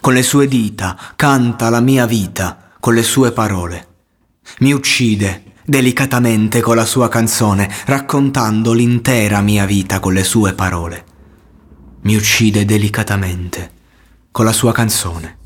con le sue dita canta la mia vita con le sue parole. Mi uccide delicatamente con la sua canzone, raccontando l'intera mia vita con le sue parole. Mi uccide delicatamente con la sua canzone.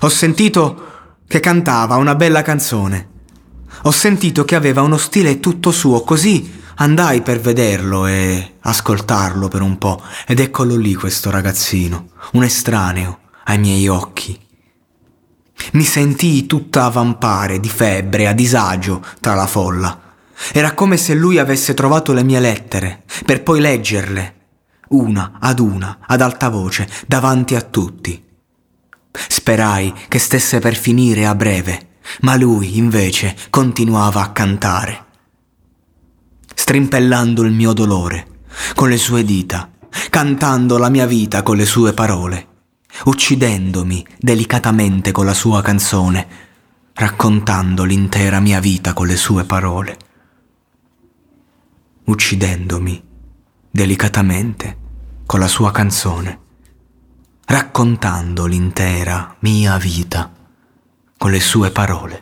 Ho sentito che cantava una bella canzone. Ho sentito che aveva uno stile tutto suo, così andai per vederlo e ascoltarlo per un po', ed eccolo lì questo ragazzino, un estraneo ai miei occhi. Mi sentii tutta avvampare di febbre, a disagio tra la folla. Era come se lui avesse trovato le mie lettere, per poi leggerle, una ad una, ad alta voce, davanti a tutti. Sperai che stesse per finire a breve, ma lui invece continuava a cantare strimpellando il mio dolore con le sue dita, cantando la mia vita con le sue parole, uccidendomi delicatamente con la sua canzone, raccontando l'intera mia vita con le sue parole, uccidendomi delicatamente con la sua canzone, raccontando l'intera mia vita con le sue parole.